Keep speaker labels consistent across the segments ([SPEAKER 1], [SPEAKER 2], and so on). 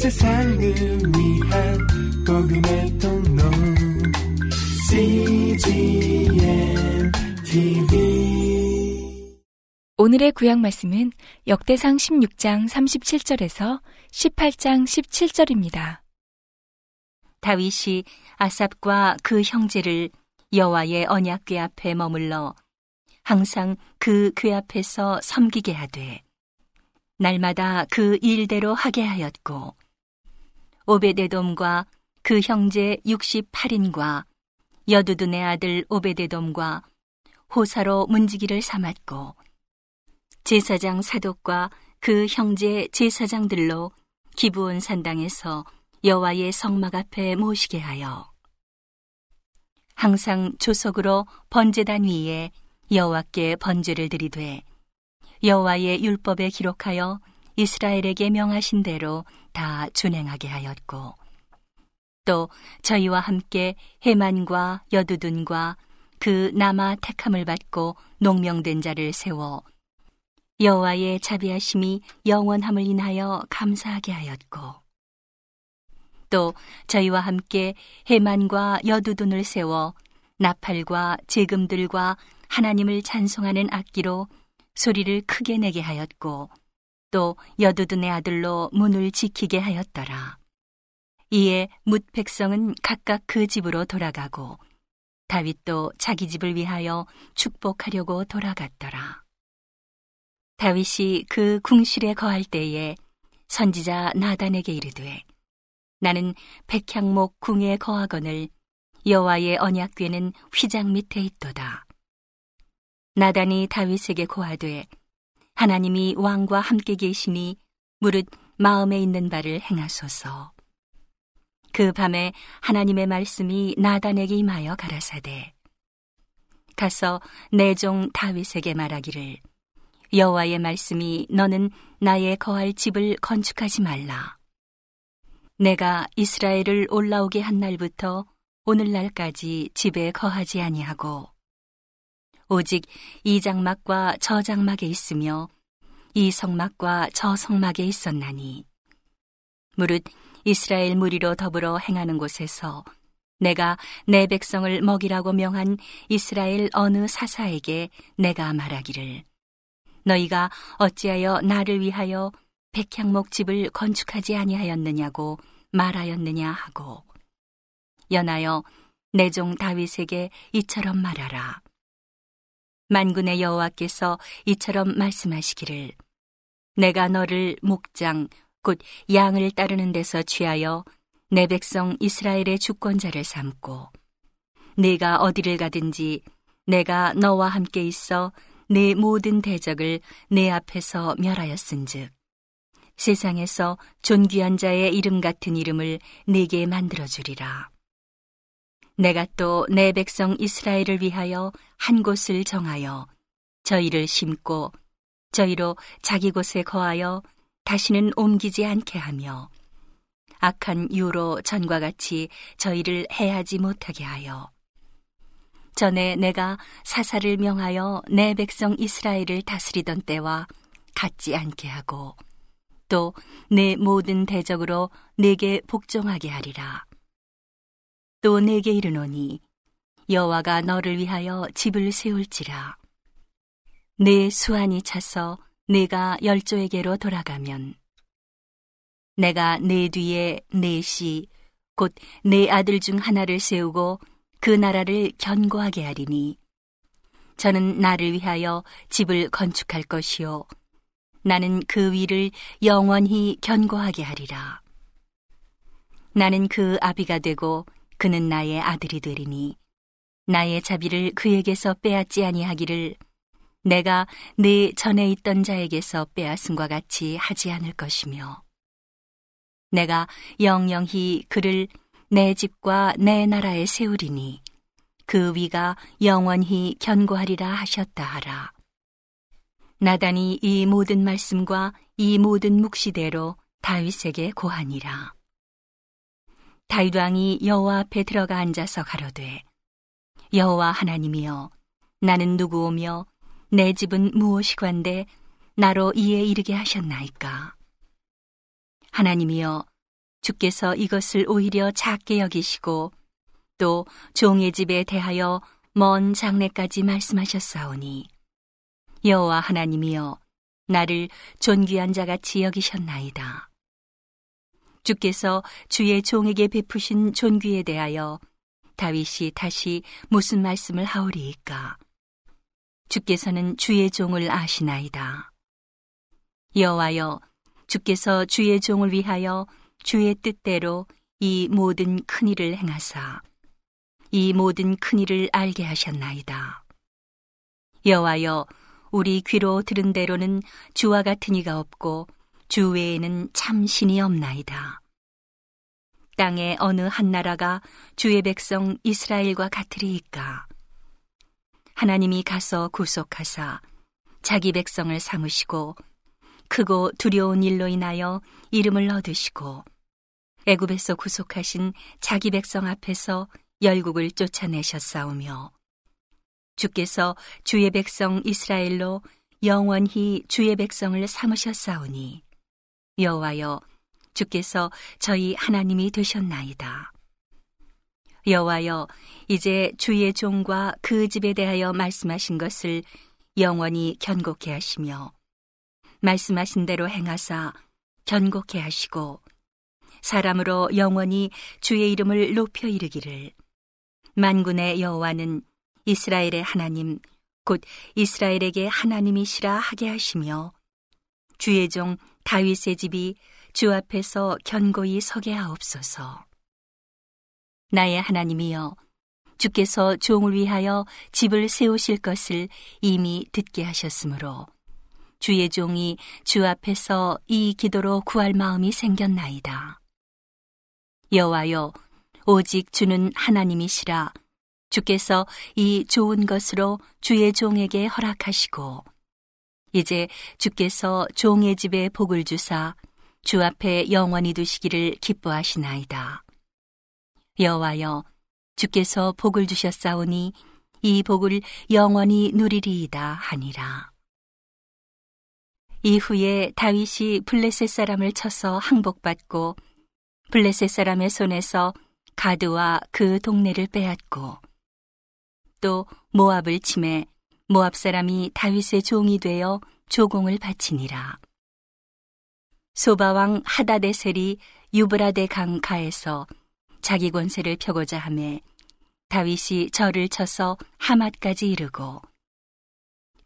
[SPEAKER 1] 세상을 위한 복음의 통로 CGM TV
[SPEAKER 2] 오늘의 구약 말씀은 역대상 16장 37절에서 18장 17절입니다.
[SPEAKER 3] 다윗이 아삽과 그 형제를 여호와의 언약궤 앞에 머물러 항상 그 궤 앞에서 섬기게 하되 날마다 그 일대로 하게 하였고 오베데돔과 그 형제 68인과 여두둔의 아들 오베데돔과 호사로 문지기를 삼았고 제사장 사독과 그 형제 제사장들로 기부온 산당에서 여호와의 성막 앞에 모시게 하여 항상 조석으로 번제단 위에 여호와께 번제를 드리되 여호와의 율법에 기록하여 이스라엘에게 명하신 대로 다 준행하게 하였고 또 저희와 함께 해만과 여두둔과 그 남아 택함을 받고 농명된 자를 세워 여호와의 자비하심이 영원함을 인하여 감사하게 하였고 또 저희와 함께 해만과 여두둔을 세워 나팔과 재금들과 하나님을 찬송하는 악기로 소리를 크게 내게 하였고 또 여두둔의 아들로 문을 지키게 하였더라. 이에 뭇 백성은 각각 그 집으로 돌아가고 다윗도 자기 집을 위하여 축복하려고 돌아갔더라. 다윗이 그 궁실에 거할 때에 선지자 나단에게 이르되 나는 백향목 궁에 거하거늘 여호와의 언약궤는 휘장 밑에 있도다. 나단이 다윗에게 고하되 하나님이 왕과 함께 계시니 무릇 마음에 있는 바를 행하소서. 그 밤에 하나님의 말씀이 나단에게 임하여 가라사대 가서 내 종 다윗에게 말하기를 여호와의 말씀이 너는 나의 거할 집을 건축하지 말라. 내가 이스라엘을 올라오게 한 날부터 오늘날까지 집에 거하지 아니하고 오직 이 장막과 저 장막에 있으며 이 성막과 저 성막에 있었나니. 무릇 이스라엘 무리로 더불어 행하는 곳에서 내가 내 백성을 먹이라고 명한 이스라엘 어느 사사에게 내가 말하기를. 너희가 어찌하여 나를 위하여 백향목 집을 건축하지 아니하였느냐고 말하였느냐 하고 연하여 내 종 다윗에게 이처럼 말하라 만군의 여호와께서 이처럼 말씀하시기를 내가 너를 목장 곧 양을 따르는 데서 취하여 내 백성 이스라엘의 주권자를 삼고 네가 어디를 가든지 내가 너와 함께 있어 내 모든 대적을 내 앞에서 멸하였은즉 세상에서 존귀한 자의 이름 같은 이름을 내게 만들어 주리라. 내가 또 내 백성 이스라엘을 위하여 한 곳을 정하여 저희를 심고 저희로 자기 곳에 거하여 다시는 옮기지 않게 하며 악한 유로 전과 같이 저희를 해하지 못하게 하여 전에 내가 사사를 명하여 내 백성 이스라엘을 다스리던 때와 같지 않게 하고 또 내 모든 대적으로 내게 복종하게 하리라. 또 내게 이르노니 여호와가 너를 위하여 집을 세울지라. 내 수완이 차서 내가 열조에게로 돌아가면 내가 내 뒤에 넷이 곧내 아들 중 하나를 세우고 그 나라를 견고하게 하리니 저는 나를 위하여 집을 건축할 것이요 나는 그 위를 영원히 견고하게 하리라. 나는 그 아비가 되고 그는 나의 아들이 되리니 나의 자비를 그에게서 빼앗지 아니하기를 내가 내 전에 있던 자에게서 빼앗음과 같이 하지 않을 것이며 내가 영영히 그를 내 집과 내 나라에 세우리니 그 위가 영원히 견고하리라 하셨다 하라. 나단이 이 모든 말씀과 이 모든 묵시대로 다윗에게 고하니라. 다윗 왕이 여호와 앞에 들어가 앉아서 가로되 여호와 하나님이여 나는 누구오며 내 집은 무엇이관데 나로 이에 이르게 하셨나이까 하나님이여 주께서 이것을 오히려 작게 여기시고 또 종의 집에 대하여 먼 장래까지 말씀하셨사오니 여호와 하나님이여 나를 존귀한 자같이 여기셨나이다. 주께서 주의 종에게 베푸신 존귀에 대하여 다윗이 다시 무슨 말씀을 하오리이까? 주께서는 주의 종을 아시나이다. 여호와여, 주께서 주의 종을 위하여 주의 뜻대로 이 모든 큰 일을 행하사 이 모든 큰 일을 알게 하셨나이다. 여호와여, 우리 귀로 들은 대로는 주와 같은 이가 없고 주 외에는 참 신이 없나이다. 땅의 어느 한 나라가 주의 백성 이스라엘과 같으리이까. 하나님이 가서 구속하사 자기 백성을 삼으시고 크고 두려운 일로 인하여 이름을 얻으시고 애굽에서 구속하신 자기 백성 앞에서 열국을 쫓아내셨사오며 주께서 주의 백성 이스라엘로 영원히 주의 백성을 삼으셨사오니 여호와여 주께서 저희 하나님이 되셨나이다. 여호와여 이제 주의 종과 그 집에 대하여 말씀하신 것을 영원히 견고케 하시며 말씀하신 대로 행하사 견고케 하시고 사람으로 영원히 주의 이름을 높여 이르기를 만군의 여호와는 이스라엘의 하나님 곧 이스라엘에게 하나님이시라 하게 하시며 주의 종 다윗의 집이 주 앞에서 견고히 서게 하옵소서. 나의 하나님이여 주께서 종을 위하여 집을 세우실 것을 이미 듣게 하셨으므로 주의 종이 주 앞에서 이 기도로 구할 마음이 생겼나이다. 여호와여 오직 주는 하나님이시라 주께서 이 좋은 것으로 주의 종에게 허락하시고 이제 주께서 종의 집에 복을 주사 주 앞에 영원히 두시기를 기뻐하시나이다. 여호와여 주께서 복을 주셨사오니 이 복을 영원히 누리리이다 하니라. 이후에 다윗이 블레셋 사람을 쳐서 항복받고 블레셋 사람의 손에서 가드와 그 동네를 빼앗고 또 모압을 침해 모압 사람이 다윗의 종이 되어 조공을 바치니라. 소바왕 하다데셀이 유브라데 강가에서 자기 권세를 펴고자 하매 다윗이 절을 쳐서 하맛까지 이르고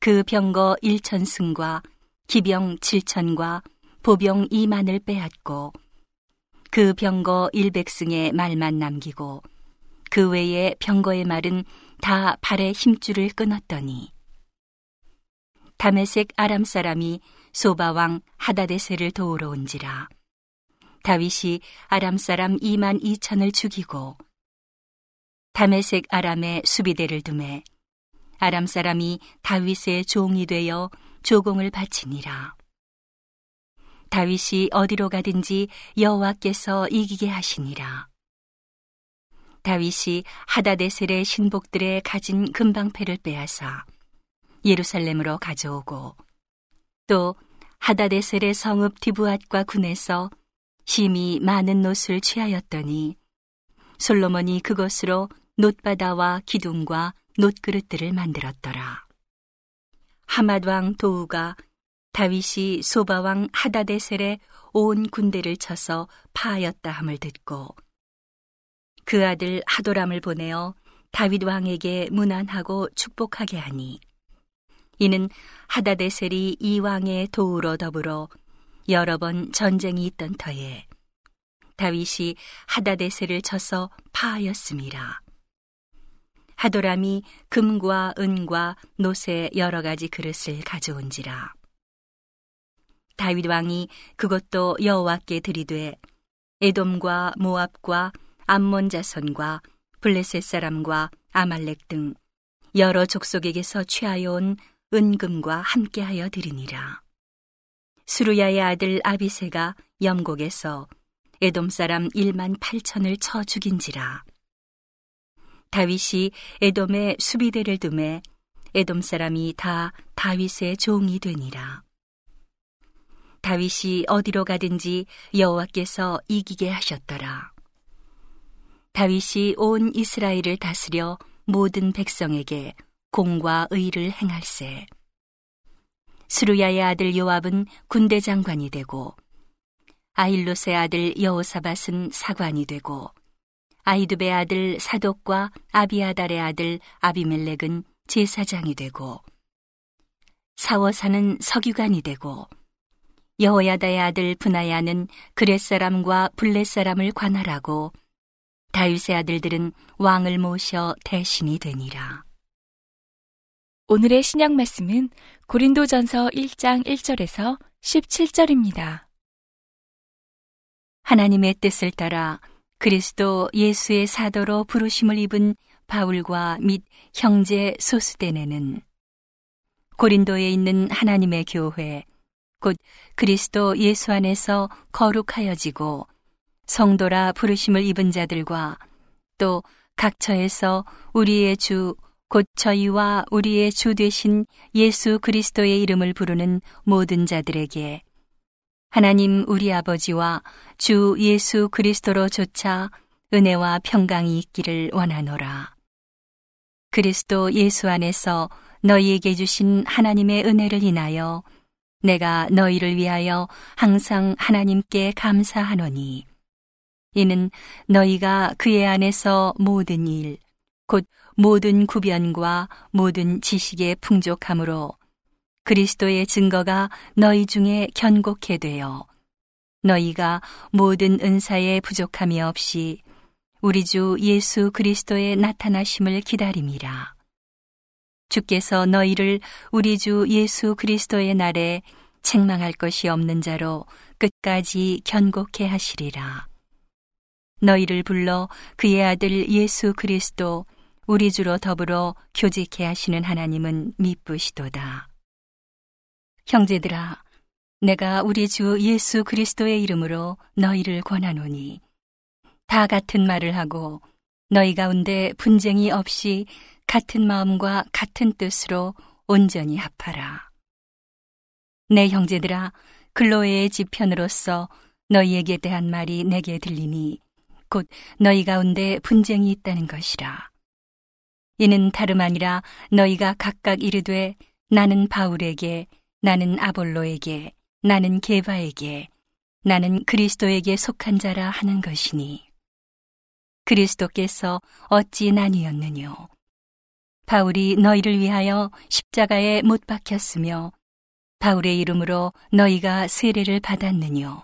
[SPEAKER 3] 그 병거 1천승과 기병 7천과 보병 2만을 빼앗고 그 병거 100승의 말만 남기고 그 외에 병거의 말은 다 발에 힘줄을 끊었더니 다메색 아람 사람이 소바왕 하다데세를 도우러 온지라 다윗이 아람 사람 2만 2천을 죽이고 다메색 아람의 수비대를 두매 아람 사람이 다윗의 종이 되어 조공을 바치니라. 다윗이 어디로 가든지 여호와께서 이기게 하시니라. 다윗이 하다데셀의 신복들의 가진 금방패를 빼앗아 예루살렘으로 가져오고 또 하다데셀의 성읍 디부앗과 군에서 심히 많은 놋을 취하였더니 솔로몬이 그것으로 놋바다와 기둥과 놋그릇들을 만들었더라. 하맛왕 도우가 다윗이 소바왕 하다데셀의 온 군대를 쳐서 파하였다 함을 듣고 그 아들 하도람을 보내어 다윗 왕에게 문안하고 축복하게 하니 이는 하다데셀이 이 왕의 도우로 더불어 여러 번 전쟁이 있던 터에 다윗이 하다데셀을 쳐서 파하였습니다. 하도람이 금과 은과 노새 여러 가지 그릇을 가져온지라. 다윗 왕이 그것도 여호와께 드리되 에돔과 모압과 암몬 자손과 블레셋 사람과 아말렉 등 여러 족속에게서 취하여 온 은금과 함께하여 드리니라. 수루야의 아들 아비세가 염곡에서 에돔 사람 1만 8천을 쳐 죽인지라. 다윗이 에돔의 수비대를 둠에 에돔 사람이 다 다윗의 종이 되니라. 다윗이 어디로 가든지 여호와께서 이기게 하셨더라. 다윗이 온 이스라엘을 다스려 모든 백성에게 공과 의를 행할세. 수루야의 아들 요압은 군대 장관이 되고 아일롯의 아들 여호사밧은 사관이 되고 아이두베 아들 사독과 아비아달의 아들 아비멜렉은 제사장이 되고 사워사는 서기관이 되고 여호야다의 아들 분하야는 그렛 사람과 블렛 사람을 관할하고 다윗의 아들들은 왕을 모셔 대신이 되니라.
[SPEAKER 2] 오늘의 신약 말씀은 고린도전서 1장 1절에서 17절입니다.
[SPEAKER 3] 하나님의 뜻을 따라 그리스도 예수의 사도로 부르심을 입은 바울과 및 형제 소수대네는 고린도에 있는 하나님의 교회, 곧 그리스도 예수 안에서 거룩하여지고 성도라 부르심을 입은 자들과 또 각처에서 우리의 주, 곧 저희와 우리의 주 되신 예수 그리스도의 이름을 부르는 모든 자들에게 하나님 우리 아버지와 주 예수 그리스도로 조차 은혜와 평강이 있기를 원하노라. 그리스도 예수 안에서 너희에게 주신 하나님의 은혜를 인하여 내가 너희를 위하여 항상 하나님께 감사하노니 이는 너희가 그의 안에서 모든 일, 곧 모든 구변과 모든 지식의 풍족함으로 그리스도의 증거가 너희 중에 견고케 되어 너희가 모든 은사에 부족함이 없이 우리 주 예수 그리스도의 나타나심을 기다림이라. 주께서 너희를 우리 주 예수 그리스도의 날에 책망할 것이 없는 자로 끝까지 견고케 하시리라. 너희를 불러 그의 아들 예수 그리스도 우리 주로 더불어 교직해 하시는 하나님은 미쁘시도다. 형제들아, 내가 우리 주 예수 그리스도의 이름으로 너희를 권하노니 다 같은 말을 하고 너희 가운데 분쟁이 없이 같은 마음과 같은 뜻으로 온전히 합하라. 내 형제들아, 글로의 지편으로서 너희에게 대한 말이 내게 들리니 곧 너희 가운데 분쟁이 있다는 것이라. 이는 다름 아니라 너희가 각각 이르되 나는 바울에게, 나는 아볼로에게, 나는 게바에게, 나는 그리스도에게 속한 자라 하는 것이니. 그리스도께서 어찌 나뉘었느뇨. 바울이 너희를 위하여 십자가에 못 박혔으며 바울의 이름으로 너희가 세례를 받았느뇨.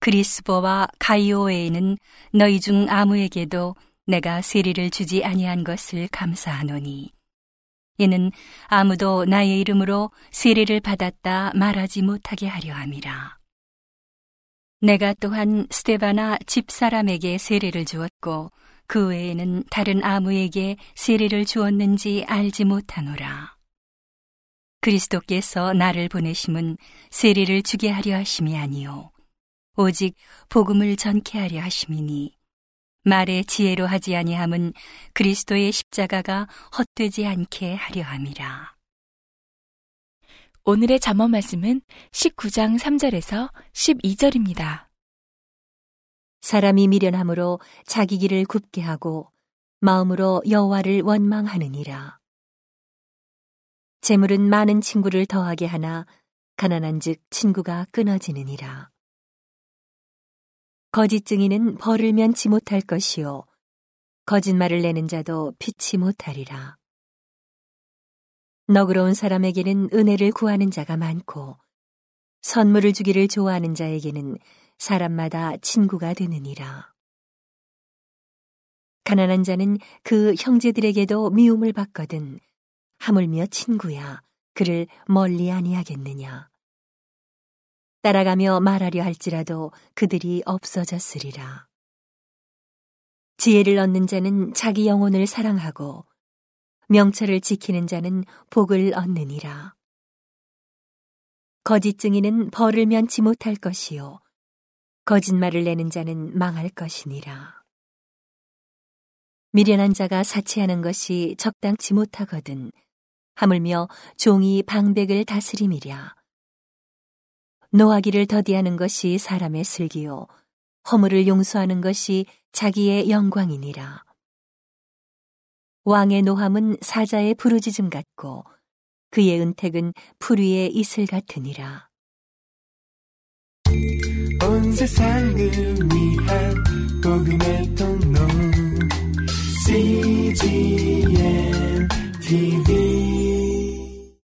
[SPEAKER 3] 그리스보와 가이오 외에는 너희 중 아무에게도 내가 세례를 주지 아니한 것을 감사하노니 이는 아무도 나의 이름으로 세례를 받았다 말하지 못하게 하려 함이라. 내가 또한 스테바나 집사람에게 세례를 주었고 그 외에는 다른 아무에게 세례를 주었는지 알지 못하노라. 그리스도께서 나를 보내심은 세례를 주게 하려 하심이 아니요 오직 복음을 전케 하려 하심이니 말의 지혜로 하지 아니함은 그리스도의 십자가가 헛되지 않게 하려 함이라.
[SPEAKER 2] 오늘의 잠언 말씀은 19장 3절에서 12절입니다.
[SPEAKER 3] 사람이 미련함으로 자기 길을 굽게 하고 마음으로 여호와를 원망하느니라. 재물은 많은 친구를 더하게 하나 가난한즉 친구가 끊어지느니라. 거짓 증인은 벌을 면치 못할 것이요 거짓말을 내는 자도 피치 못하리라. 너그러운 사람에게는 은혜를 구하는 자가 많고 선물을 주기를 좋아하는 자에게는 사람마다 친구가 되느니라. 가난한 자는 그 형제들에게도 미움을 받거든 하물며 친구야 그를 멀리 아니하겠느냐. 따라가며 말하려 할지라도 그들이 없어졌으리라. 지혜를 얻는 자는 자기 영혼을 사랑하고 명철을 지키는 자는 복을 얻느니라. 거짓 증인은 벌을 면치 못할 것이요. 거짓말을 내는 자는 망할 것이니라. 미련한 자가 사치하는 것이 적당치 못하거든 하물며 종이 방백을 다스림이랴. 노하기를 더디하는 것이 사람의 슬기요 허물을 용서하는 것이 자기의 영광이니라. 왕의 노함은 사자의 부르짖음 같고 그의 은택은 풀 위의 이슬 같으니라.
[SPEAKER 1] 온 세상을 위한 복음의 통로 CGM TV